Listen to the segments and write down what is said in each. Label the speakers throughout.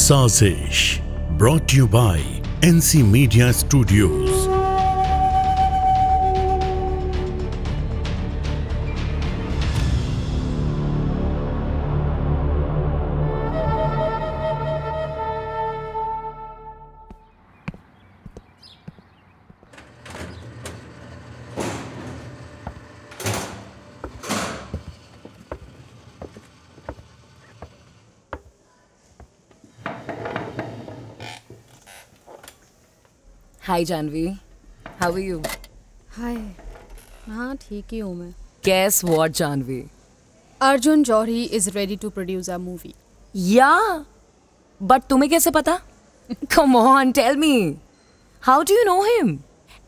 Speaker 1: साजिश brought you by NC media studios
Speaker 2: hi Janvi how are you
Speaker 3: hi हाँ ठीक ही हूँ मैं
Speaker 2: guess what Janvi
Speaker 3: Arjun Jauhari is ready to produce a movie
Speaker 2: या but तुम्हें कैसे पता come on tell me how do you know him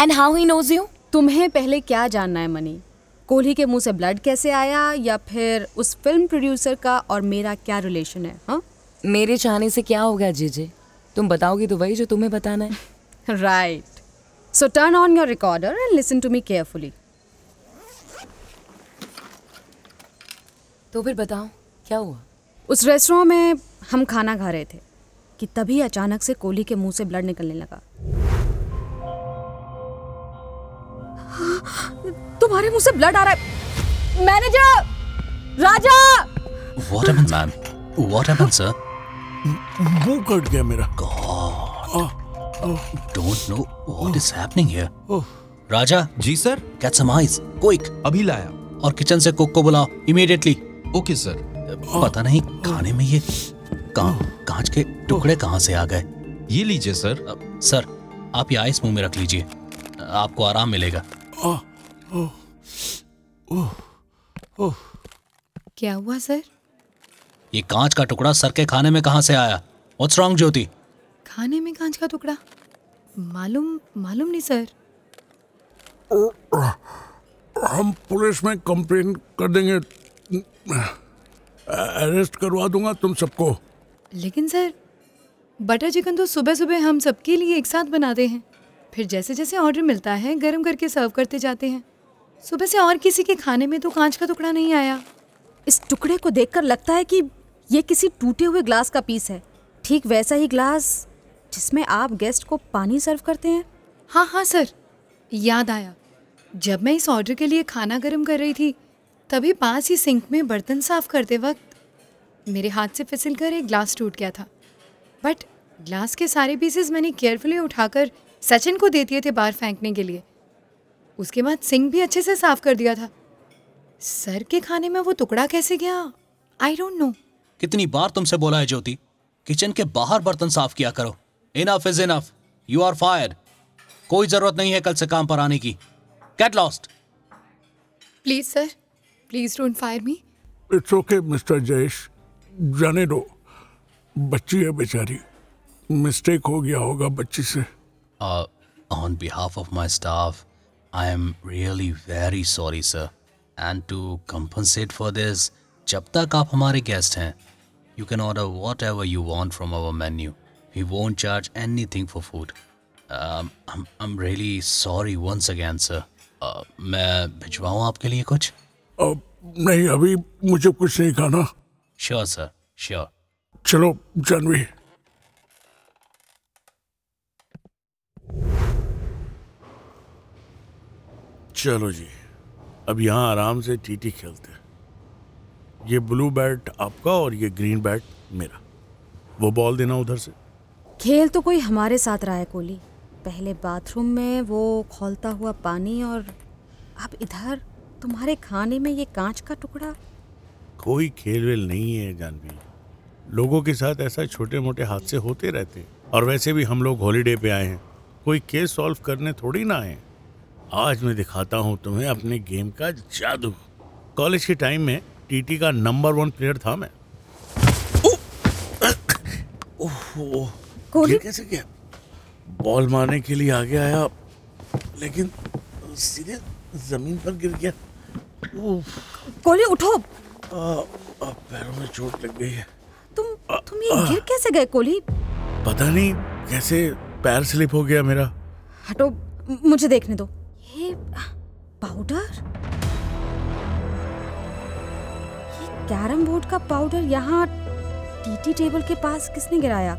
Speaker 2: and how he knows you
Speaker 3: तुम्हें पहले क्या जानना है मनी कोहली के मुंह से ब्लड कैसे आया या फिर उस फिल्म प्रोड्यूसर का और मेरा क्या रिलेशन है हा?
Speaker 2: मेरे चाहने से क्या होगा जीजे तुम बताओगी तो वही जो तुम्हें बताना है
Speaker 3: right. So turn on your recorder and listen to me carefully.
Speaker 2: तो फिर बताओ क्या हुआ
Speaker 3: उस रेस्टोरेंट में हम खाना खा रहे थे कि तभी अचानक से कोहली के मुंह से ब्लड निकलने लगा तुम्हारे मुंह से ब्लड आ रहा है manager Raja
Speaker 4: what happened ma'am what happened sir
Speaker 1: मुंह कट गया मेरा
Speaker 4: god don't know what is happening here Raja
Speaker 5: ji sir
Speaker 4: get some ice quick
Speaker 5: अभी लाया
Speaker 4: और किचन से कुक को बुलाओ इमीडिएटली
Speaker 5: ओके सर
Speaker 4: पता नहीं खाने में ये कांच के टुकड़े कहाँ से आ गए
Speaker 5: ये लीजिए सर
Speaker 4: सर आप ये आइस मुंह में रख लीजिए आपको आराम मिलेगा
Speaker 3: क्या हुआ सर
Speaker 4: ये कांच का टुकड़ा सर के खाने में कहाँ से आया व्हाट्स रॉन्ग ज्योति
Speaker 3: खाने में कांच का टुकड़ा मालूम मालूम नहीं सर
Speaker 1: हम पुलिस में कंप्लेन कर देंगे अरेस्ट करवा दूंगा तुम सबको
Speaker 6: लेकिन सर बटर चिकन तो सुबह सुबह हम सबके लिए एक साथ बनाते हैं फिर जैसे जैसे ऑर्डर मिलता है गर्म करके सर्व करते जाते हैं सुबह से और किसी के खाने में तो कांच का टुकड़ा नहीं आया
Speaker 3: इस टुकड़े को देखकर लगता है कि ये किसी टूटे हुए ग्लास का पीस है ठीक वैसा ही ग्लास जिसमें आप गेस्ट को पानी सर्व करते हैं
Speaker 6: हाँ हाँ सर याद आया जब मैं इस ऑर्डर के लिए खाना गर्म कर रही थी तभी पास ही सिंक में बर्तन साफ करते वक्त मेरे हाथ से फिसल कर एक ग्लास टूट गया था बट ग्लास के सारे पीसेस मैंने केयरफुली उठाकर सचिन को दे दिए थे बाहर फेंकने के लिए उसके बाद सिंक भी अच्छे से साफ कर दिया था सर के खाने में वो टुकड़ा कैसे गया आई डोंट नो
Speaker 4: कितनी बार तुमसे बोला है ज्योति किचन के बाहर बर्तन साफ किया करो enough is enough you are fire कोई जरूरत नहीं है कल से काम पर आने की get lost
Speaker 6: please sir please don't fire me
Speaker 1: it's okay mister Jayesh जाने दो बच्ची है बेचारी मिस्टेक हो गया होगा बच्ची से
Speaker 4: on behalf of my staff I am really very sorry sir and to compensate for this जब तक आप हमारे गेस्ट हैं you can order whatever you want from our menu We won't charge anything for food. Um, I'm, I'm really sorry once again, sir. Uh, मैं भिजवाऊँ आपके लिए कुछ
Speaker 1: अब नहीं अभी मुझे कुछ नहीं खाना
Speaker 4: श्योर सर श्योर
Speaker 1: चलो जानवी चलो जी अब यहाँ आराम से टीटी खेलते हैं ये ब्लू बैट आपका और ये ग्रीन बैट मेरा वो बॉल देना उधर से
Speaker 3: खेल तो कोई हमारे साथ रहा है कोली पहले बाथरूम में वो खोलता हुआ पानी और अब इधर तुम्हारे खाने में ये कांच का टुकड़ा
Speaker 1: कोई खेल वेल नहीं है जानवी लोगों के साथ ऐसा छोटे मोटे हादसे होते रहते और वैसे भी हम लोग हॉलीडे पे आए हैं कोई केस सॉल्व करने थोड़ी ना आए आज मैं दिखाता हूँ तुम्हें अपने गेम का जादू कॉलेज के टाइम में टीटी का नंबर वन प्लेयर था मैं ओह
Speaker 3: गोली
Speaker 1: कैसे क्या बॉल मारने के लिए आगे आया लेकिन सीधे जमीन पर गिर गया
Speaker 3: गोली उठो
Speaker 1: अब पैरों में चोट लग गई है
Speaker 3: तुम तुम ये गिर कैसे गए कोहली
Speaker 1: पता नहीं कैसे पैर स्लिप हो गया मेरा
Speaker 3: हटो मुझे देखने दो ये पाउडर ये कैरम बोर्ड का पाउडर यहाँ टीटी टेबल के पास किसने गिराया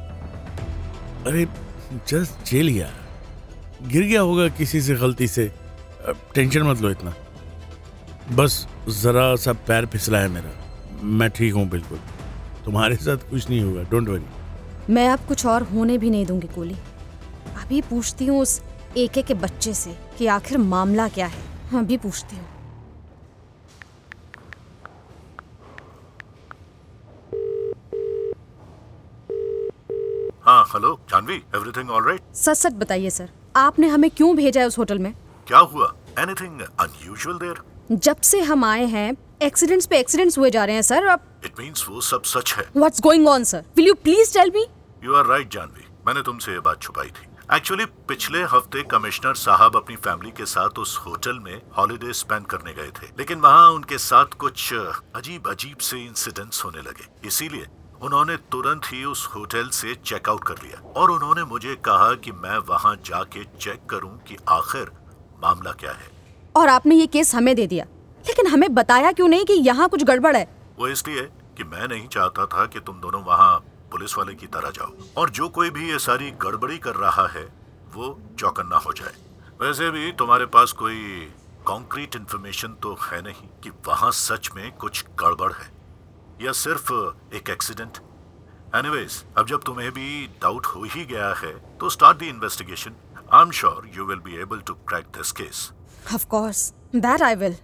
Speaker 1: अरे जस्ट जेल लिया गिर गया होगा किसी से गलती से टेंशन मत लो इतना बस ज़रा सा पैर फिसला है मेरा मैं ठीक हूँ बिल्कुल तुम्हारे साथ कुछ नहीं होगा डोंट वरी
Speaker 3: मैं अब कुछ और होने भी नहीं दूंगी कोली अभी पूछती हूँ उस एके के बच्चे से कि आखिर मामला क्या है हाँ, अभी पूछती हूँ
Speaker 5: hello Janvi everything all right
Speaker 3: सच सच बताइए सर आपने हमें क्यों भेजा है उस होटल में
Speaker 5: क्या हुआ एनीथिंग अनयूजुअल देयर
Speaker 3: जब से हम आए हैं एक्सीडेंट्स पे एक्सीडेंट्स हुए जा रहे हैं सर अब
Speaker 5: इट मींस वो सब सच है
Speaker 3: what's going on sir will you please tell me
Speaker 5: you are right Janvi मैंने तुमसे ये बात छुपाई थी एक्चुअली पिछले हफ्ते कमिश्नर साहब अपनी फैमिली के साथ उस होटल में हॉलीडे स्पेंड करने गए थे लेकिन वहाँ उनके साथ कुछ अजीब अजीब से इंसिडेंट्स होने लगे इसीलिए उन्होंने तुरंत ही उस होटल से चेकआउट कर लिया और उन्होंने मुझे कहा कि मैं वहां जाके चेक करूं कि आखिर मामला क्या है
Speaker 3: और आपने ये केस हमें दे दिया लेकिन हमें बताया क्यों नहीं कि यहाँ कुछ गड़बड़ है
Speaker 5: वो इसलिए कि मैं नहीं चाहता था कि तुम दोनों वहाँ पुलिस वाले की तरह जाओ और जो कोई भी ये सारी गड़बड़ी कर रहा है वो चौकन्ना हो जाए वैसे भी तुम्हारे पास कोई कॉन्क्रीट इन्फॉर्मेशन तो है नहीं कि वहाँ सच में कुछ गड़बड़ है या सिर्फ एक एक्सीडेंट एनीवेज अब जब तुम्हें भी डाउट हो ही गया है तो start the investigation I am sure you will be able to crack this case
Speaker 3: of course that I will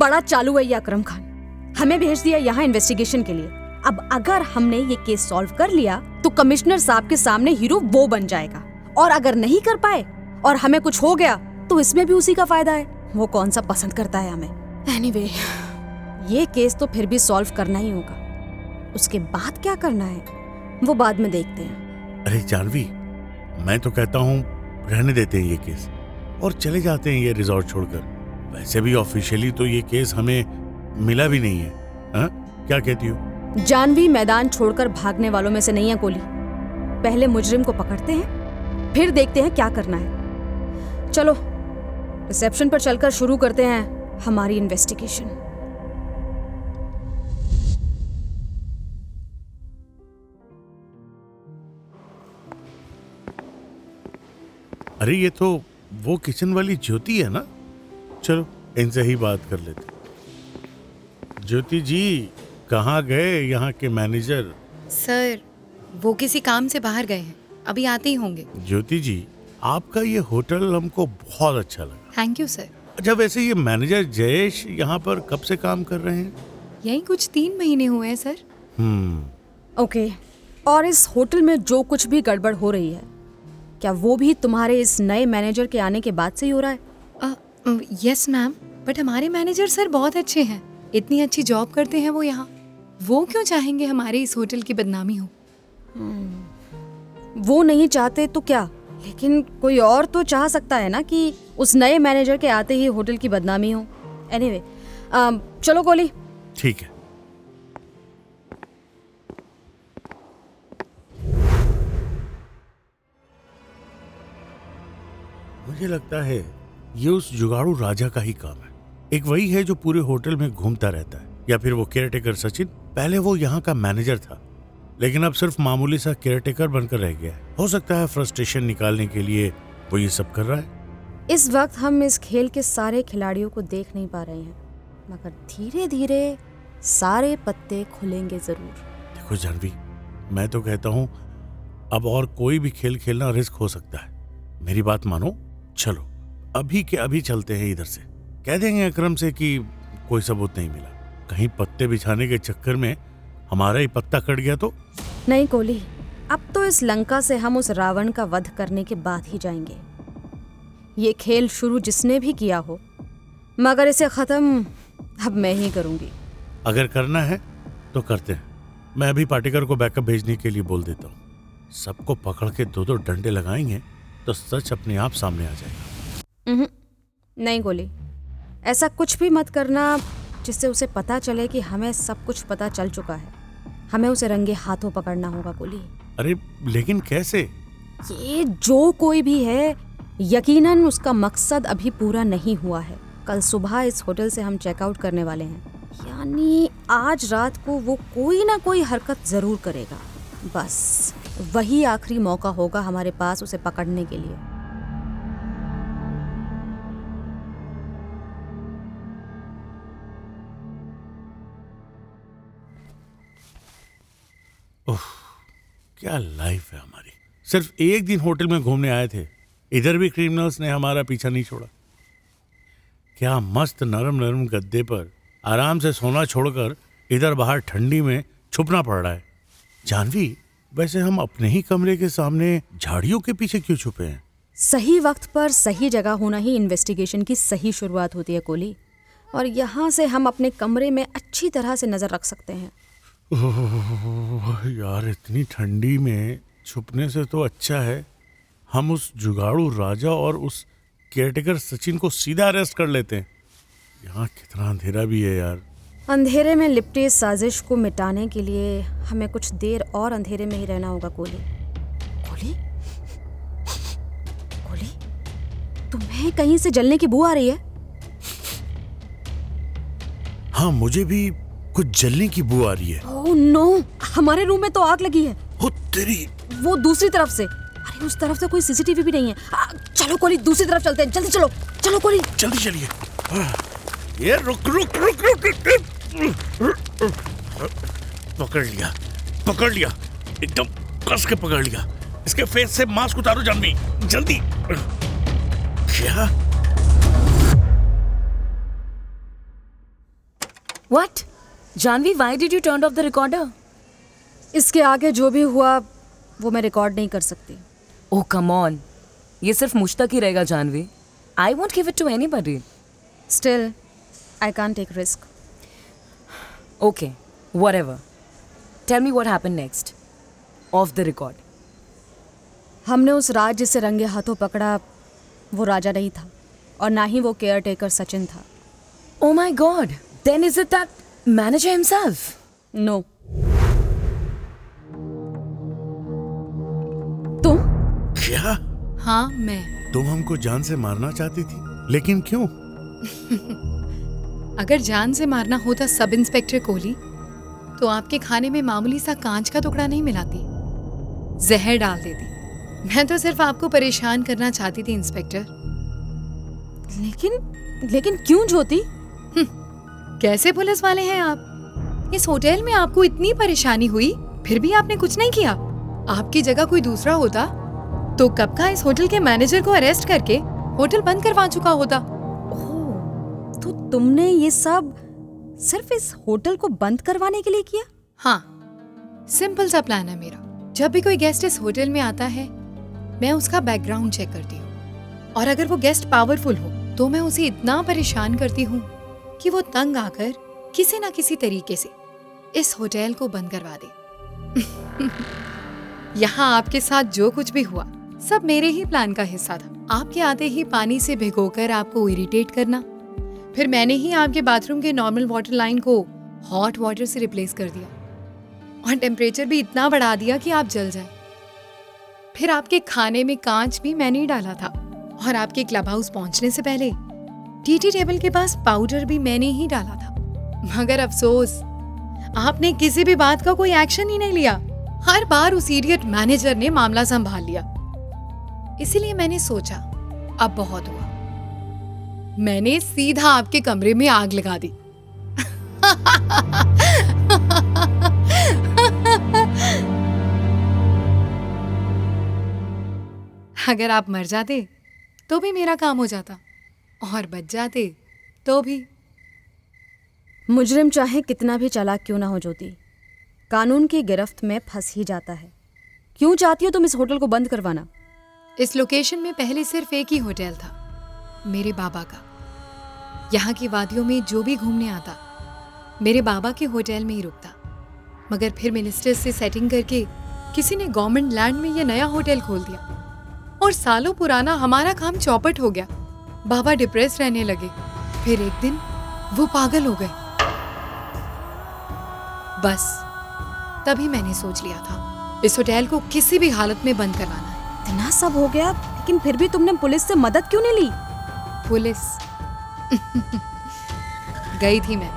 Speaker 3: बड़ा चालू है ये अक्रम खान हमें भेज दिया यहाँ इन्वेस्टिगेशन के लिए अब अगर हमने ये केस सॉल्व कर लिया तो कमिश्नर साहब के सामने हीरो वो बन जाएगा और अगर नहीं कर पाए और हमें कुछ हो गया तो इसमें भी उसी का फायदा है वो कौन सा पसंद करता है हमें एनीवे anyway, ये केस तो फिर भी सॉल्व करना ही होगा उसके बाद क्या करना है वो बाद में देखते हैं
Speaker 1: अरे जानवी मैं तो कहता हूँ रहने देते हैं ये केस और चले जाते हैं ये रिजॉर्ट छोड़कर वैसे भी ऑफिशियली तो ये केस हमें मिला भी नहीं है हा? क्या कहती हो
Speaker 3: जानवी मैदान छोड़कर भागने वालों में से नहीं है कोली पहले मुजरिम को पकड़ते हैं फिर देखते हैं क्या करना है चलो रिसेप्शन पर चलकर शुरू करते हैं हमारी इन्वेस्टिगेशन
Speaker 1: अरे ये तो वो किचन वाली ज्योति है ना चलो इनसे ही बात कर लेते ज्योति जी कहाँ गए यहाँ के मैनेजर
Speaker 6: सर वो किसी काम से बाहर गए हैं अभी आते ही होंगे
Speaker 1: ज्योति जी आपका ये होटल हमको बहुत अच्छा लगा
Speaker 6: थैंक यू सर
Speaker 1: अच्छा वैसे ये मैनेजर जयेश यहाँ पर कब से काम कर रहे हैं
Speaker 6: यही कुछ तीन महीने हुए हैं सर
Speaker 1: हम्म
Speaker 3: ओके और इस होटल में जो कुछ भी गड़बड़ हो रही है क्या वो भी तुम्हारे इस नए मैनेजर के आने के बाद से ही हो रहा है
Speaker 6: यस मैम बट हमारे मैनेजर सर बहुत अच्छे हैं इतनी अच्छी जॉब करते हैं वो यहाँ वो क्यों चाहेंगे हमारे इस होटल की बदनामी हो हम्म।
Speaker 3: वो नहीं चाहते तो क्या लेकिन कोई और तो चाह सकता है ना कि उस नए मैनेजर के आते ही होटल की बदनामी हो एनीवे anyway, चलो कोली
Speaker 1: ठीक है मुझे लगता है ये उस जुगाड़ू राजा का ही काम है एक वही है जो पूरे होटल में घूमता रहता है या फिर वो केयर टेकर सचिन पहले वो यहाँ का मैनेजर था लेकिन अब सिर्फ मामूली सा केयर बनकर रह गया है हो सकता है फ्रस्ट्रेशन निकालने के लिए वो ये सब कर रहा है
Speaker 3: इस वक्त हम इस खेल के सारे खिलाड़ियों को देख नहीं पा रहे हैं मगर धीरे धीरे सारे पत्ते खुलेंगे जरूर
Speaker 1: देखो जानवी मैं तो कहता हूँ अब और कोई भी खेल खेलना रिस्क हो सकता है मेरी बात मानो चलो अभी के अभी चलते हैं इधर से कह देंगे अक्रम से कि कोई सबूत नहीं मिला कहीं पत्ते बिछाने के चक्कर में हमारा ही पत्ता कट गया तो
Speaker 3: नहीं कोली अब तो इस लंका से हम उस रावण का वध करने के बाद ही जाएंगे ये खेल शुरू जिसने भी किया हो मगर इसे खत्म अब मैं ही करूंगी
Speaker 1: अगर करना है तो करते हैं मैं अभी पाटेकर को बैकअप भेजने के लिए बोल देता हूँ सबको पकड़ के दो दो डंडे लगाएंगे तो सच अपने आप सामने आ जाएगा
Speaker 3: नहीं गोली ऐसा कुछ भी मत करना जिससे उसे पता चले कि हमें सब कुछ पता चल चुका है हमें उसे रंगे हाथों पकड़ना होगा गोली
Speaker 1: अरे लेकिन कैसे
Speaker 3: ये जो कोई भी है यकीनन उसका मकसद अभी पूरा नहीं हुआ है कल सुबह इस होटल से हम चेकआउट करने वाले हैं यानी आज रात को वो कोई ना कोई हरकत ज़रूर करेगा बस वही आखिरी मौका होगा हमारे पास उसे पकड़ने के लिए ओह
Speaker 1: क्या लाइफ है हमारी सिर्फ एक दिन होटल में घूमने आए थे इधर भी क्रिमिनल्स ने हमारा पीछा नहीं छोड़ा क्या मस्त नरम नरम गद्दे पर आराम से सोना छोड़कर इधर बाहर ठंडी में छुपना पड़ रहा है जानवी वैसे हम अपने ही कमरे के सामने झाड़ियों के पीछे क्यों छुपे हैं
Speaker 3: सही वक्त पर सही जगह होना ही इन्वेस्टिगेशन की सही शुरुआत होती है कोहली और यहाँ से हम अपने कमरे में अच्छी तरह से नज़र रख सकते हैं
Speaker 1: यार इतनी ठंडी में छुपने से तो अच्छा है हम उस जुगाड़ू राजा और उस केयरटेकर सचिन को सीधा अरेस्ट कर लेते हैं यहाँ कितना अंधेरा भी है यार
Speaker 3: अंधेरे में लिपटी इस साजिश को मिटाने के लिए हमें कुछ देर और अंधेरे में ही रहना होगा कोली कोली कोली तुम्हें कहीं से जलने की बू आ रही है
Speaker 1: हाँ मुझे भी कुछ जलने की बू आ रही है
Speaker 3: ओह oh, नो no! हमारे रूम में तो आग लगी है
Speaker 1: ओ तेरी
Speaker 3: वो दूसरी तरफ से अरे उस तरफ से कोई सीसीटीवी भी नहीं है आ, चलो कोली दूसरी तरफ चलते हैं जल्दी चलो चलो कोली
Speaker 1: जल्दी चलिए ये रुक रुक रुक रुक रुक रुक रुक, रुक, रुक, रुक। पकड़ लिया पकड़ लिया एकदम कस के पकड़ लिया इसके फेस से मास्क उतारो जानवी जल्दी क्या
Speaker 2: What? Janvi why did you turn off the recorder?
Speaker 3: इसके आगे जो भी हुआ वो मैं रिकॉर्ड नहीं कर सकती
Speaker 2: ओ कम ऑन ये सिर्फ मुझ तक ही रहेगा Janvi I won't give it to anybody
Speaker 3: still I can't take risk
Speaker 2: Okay, whatever. Tell me what happened next. Off the record.
Speaker 3: हमने उस राज जिसे रंगे हाथों पकड़ा वो राजा नहीं था और ना ही वो केयर टेकर सचिन था
Speaker 2: ओ my god then is it that manager himself
Speaker 3: no तुम
Speaker 1: क्या
Speaker 6: हाँ मैं
Speaker 1: तुम हमको जान से मारना चाहती थी लेकिन क्यों
Speaker 6: अगर जान से मारना होता सब इंस्पेक्टर कोहली तो आपके खाने में मामूली सा कांच का टुकड़ा नहीं मिलाती जहर डाल देती मैं तो सिर्फ आपको परेशान करना चाहती थी इंस्पेक्टर
Speaker 3: लेकिन लेकिन क्यों ज्योति हम्म,
Speaker 6: कैसे पुलिस वाले हैं आप इस होटल में आपको इतनी परेशानी हुई फिर भी आपने कुछ नहीं किया आपकी जगह कोई दूसरा होता तो कब का इस होटल के मैनेजर को अरेस्ट करके होटल बंद करवा चुका होता
Speaker 3: तो तुमने ये सब सिर्फ इस होटल को बंद करवाने के लिए किया
Speaker 6: हाँ सिंपल सा प्लान है मेरा जब भी कोई गेस्ट इस होटल में आता है मैं उसका बैकग्राउंड चेक करती हूँ और अगर वो गेस्ट पावरफुल हो तो मैं उसे इतना परेशान करती हूँ कि वो तंग आकर किसी ना किसी तरीके से इस होटल को बंद करवा दे यहाँ आपके साथ जो कुछ भी हुआ सब मेरे ही प्लान का हिस्सा था आपके आते ही पानी से भिगोकर आपको इरिटेट करना फिर मैंने ही आपके बाथरूम के नॉर्मल वाटर लाइन को हॉट वाटर से रिप्लेस कर दिया और टेम्परेचर भी इतना बढ़ा दिया कि आप जल जाए फिर आपके खाने में कांच भी मैंने ही डाला था और आपके क्लब हाउस पहुंचने से पहले टी टी टेबल के पास पाउडर भी मैंने ही डाला था मगर अफसोस आपने किसी भी बात का कोई एक्शन ही नहीं लिया हर बार उस इडियट मैनेजर ने मामला संभाल लिया इसीलिए मैंने सोचा अब बहुत हुआ मैंने सीधा आपके कमरे में आग लगा दी अगर आप मर जाते तो भी मेरा काम हो जाता और बच जाते तो भी
Speaker 3: मुजरिम चाहे कितना भी चालाक क्यों ना हो ज्योति कानून की गिरफ्त में फंस ही जाता है क्यों चाहती हो तुम इस होटल को बंद करवाना
Speaker 6: इस लोकेशन में पहले सिर्फ एक ही होटल था मेरे बाबा का यहाँ की वादियों में जो भी घूमने आता मेरे बाबा के होटल में ही रुकता मगर फिर मिनिस्टर से सेटिंग करके किसी ने गवर्नमेंट लैंड में यह नया होटल खोल दिया और सालों पुराना हमारा काम चौपट हो गया बाबा डिप्रेस रहने लगे फिर एक दिन वो पागल हो गए बस तभी मैंने सोच लिया था इस होटल को किसी भी हालत में बंद करवाना है
Speaker 3: इतना सब हो गया लेकिन फिर भी तुमने पुलिस से मदद क्यों नहीं ली
Speaker 6: पुलिस गई थी मैं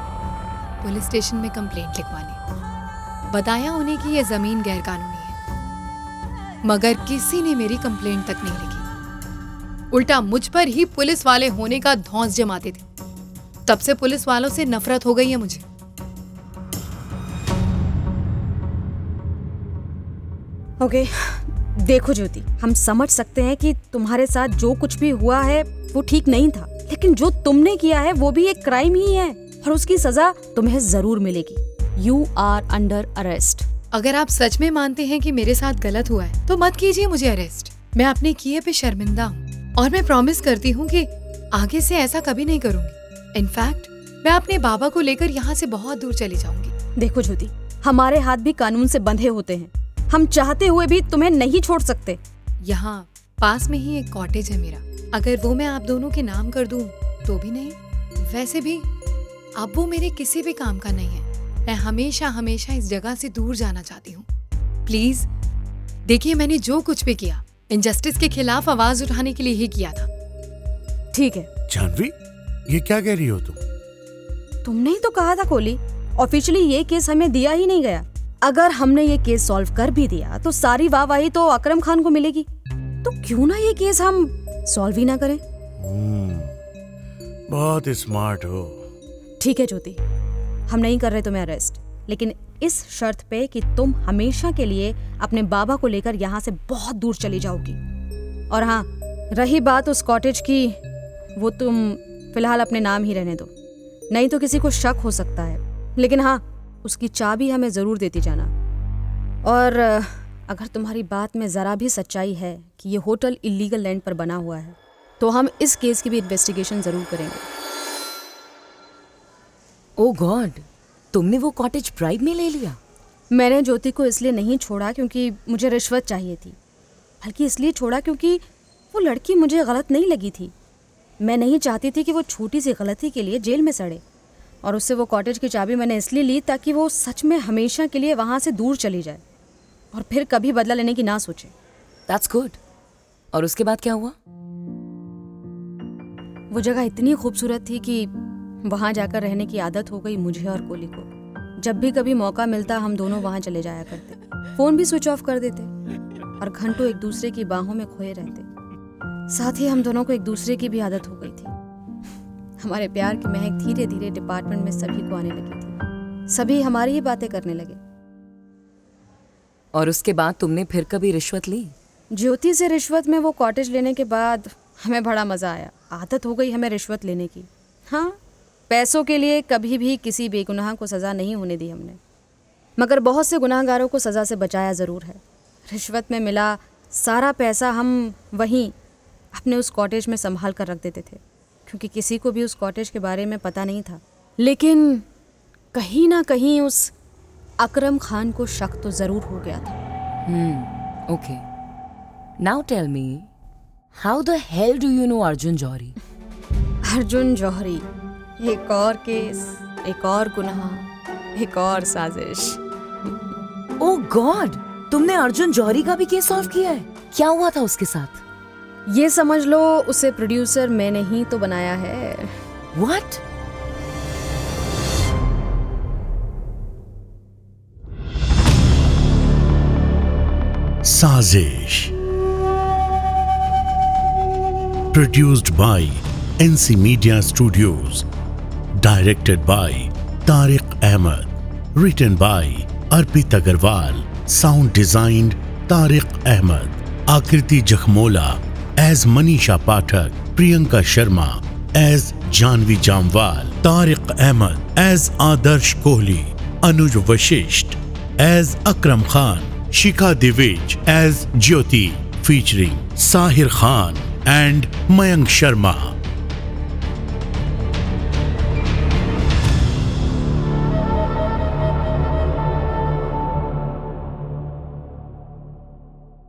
Speaker 6: पुलिस स्टेशन में कंप्लेंट लिखवाने बताया उन्हें कि यह जमीन गैरकानूनी है मगर किसी ने मेरी कंप्लेंट तक नहीं लिखी उल्टा मुझ पर ही पुलिस वाले होने का धौंस जमाते थे तब से पुलिस वालों से नफरत हो गई है मुझे
Speaker 3: ओके okay. देखो ज्योति हम समझ सकते हैं कि तुम्हारे साथ जो कुछ भी हुआ है वो ठीक नहीं था लेकिन जो तुमने किया है वो भी एक क्राइम ही है और उसकी सजा तुम्हें जरूर मिलेगी यू आर अंडर अरेस्ट
Speaker 6: अगर आप सच में मानते हैं कि मेरे साथ गलत हुआ है तो मत कीजिए मुझे अरेस्ट मैं अपने किए पे शर्मिंदा हूँ और मैं प्रॉमिस करती हूँ कि आगे से ऐसा कभी नहीं करूँगी इनफैक्ट मैं अपने बाबा को लेकर यहाँ से बहुत दूर चली जाऊंगी
Speaker 3: देखो ज्योति हमारे हाथ भी कानून से बंधे होते हैं हम चाहते हुए भी तुम्हें नहीं छोड़ सकते
Speaker 6: यहाँ पास में ही एक कॉटेज है मेरा अगर वो मैं आप दोनों के नाम कर दूँ तो भी नहीं वैसे भी अब वो मेरे किसी भी काम का नहीं है मैं हमेशा हमेशा इस जगह से दूर जाना चाहती हूँ प्लीज देखिए मैंने जो कुछ भी किया इनजस्टिस के खिलाफ आवाज उठाने के लिए ही किया था
Speaker 3: ठीक है
Speaker 1: जानवी ये क्या कह रही हो तुम
Speaker 3: तुमने ही तो कहा था कोहली ऑफिशियली ये केस हमें दिया ही नहीं गया अगर हमने ये केस सॉल्व कर भी दिया तो सारी वाहवाही तो अकरम खान को मिलेगी तो क्यों ना ये केस हम सॉल्व ही ना करें
Speaker 1: हम्म, बहुत स्मार्ट हो
Speaker 3: ठीक है ज्योति हम नहीं कर रहे तुम्हें अरेस्ट लेकिन इस शर्त पे कि तुम हमेशा के लिए अपने बाबा को लेकर यहाँ से बहुत दूर चली जाओगी और हाँ रही बात उस कॉटेज की वो तुम फिलहाल अपने नाम ही रहने दो नहीं तो किसी को शक हो सकता है लेकिन हाँ उसकी चाबी हमें ज़रूर देती जाना और अगर तुम्हारी बात में ज़रा भी सच्चाई है कि ये होटल इलीगल लैंड पर बना हुआ है तो हम इस केस की भी इन्वेस्टिगेशन ज़रूर करेंगे
Speaker 2: ओ oh गॉड तुमने वो कॉटेज ब्राइब में ले लिया
Speaker 3: मैंने ज्योति को इसलिए नहीं छोड़ा क्योंकि मुझे रिश्वत चाहिए थी बल्कि इसलिए छोड़ा क्योंकि वो लड़की मुझे गलत नहीं लगी थी मैं नहीं चाहती थी कि वो छोटी सी गलती के लिए जेल में सड़े और उससे वो कॉटेज की चाबी मैंने इसलिए ली ताकि वो सच में हमेशा के लिए वहाँ से दूर चली जाए और फिर कभी बदला लेने की ना सोचे
Speaker 2: दैट्स गुड और उसके बाद क्या हुआ
Speaker 3: वो जगह इतनी खूबसूरत थी कि वहाँ जाकर रहने की आदत हो गई मुझे और कोली को जब भी कभी मौका मिलता हम दोनों वहाँ चले जाया करते फोन भी स्विच ऑफ कर देते और घंटों एक दूसरे की बाहों में खोए रहते साथ ही हम दोनों को एक दूसरे की भी आदत हो गई थी हमारे प्यार की महक धीरे धीरे डिपार्टमेंट में सभी को आने लगी थी सभी हमारी ही बातें करने लगे
Speaker 2: और उसके बाद तुमने फिर कभी रिश्वत ली
Speaker 3: ज्योति से रिश्वत में वो कॉटेज लेने के बाद हमें बड़ा मज़ा आया आदत हो गई हमें रिश्वत लेने की हाँ पैसों के लिए कभी भी किसी बेगुनाह को सज़ा नहीं होने दी हमने मगर बहुत से गुनाहगारों को सज़ा से बचाया ज़रूर है रिश्वत में मिला सारा पैसा हम वहीं अपने उस कॉटेज में संभाल कर रख देते थे क्योंकि किसी को भी उस कॉटेज के बारे में पता नहीं था लेकिन कहीं ना कहीं उस अकरम खान को शक तो ज़रूर हो गया था
Speaker 2: okay now tell me how the hell do you know Arjun Jauhari
Speaker 3: Arjun Jauhari एक और केस एक और गुनाह एक और साजिश
Speaker 2: ओ oh गॉड तुमने अर्जुन जौहरी का भी केस सॉल्व किया है क्या हुआ था उसके साथ
Speaker 3: ये समझ लो उसे प्रोड्यूसर मैंने ही तो बनाया है
Speaker 2: वट
Speaker 1: साजिश produced by NC media studios directed by Tariq Ahmed written by Arpit Agarwal sound designed Tariq Ahmed Aakriti Jakhmola as Manisha Pathak, Priyanka Sharma as Janvi Jamwal, Tariq Ahmed as Adarsh Kohli, Anuj Vashisht as Akram Khan, Shikha Divij as Jyoti featuring Sahir Khan and Mayank Sharma.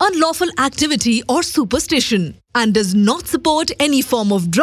Speaker 7: unlawful activity or superstition and does not support any form of drug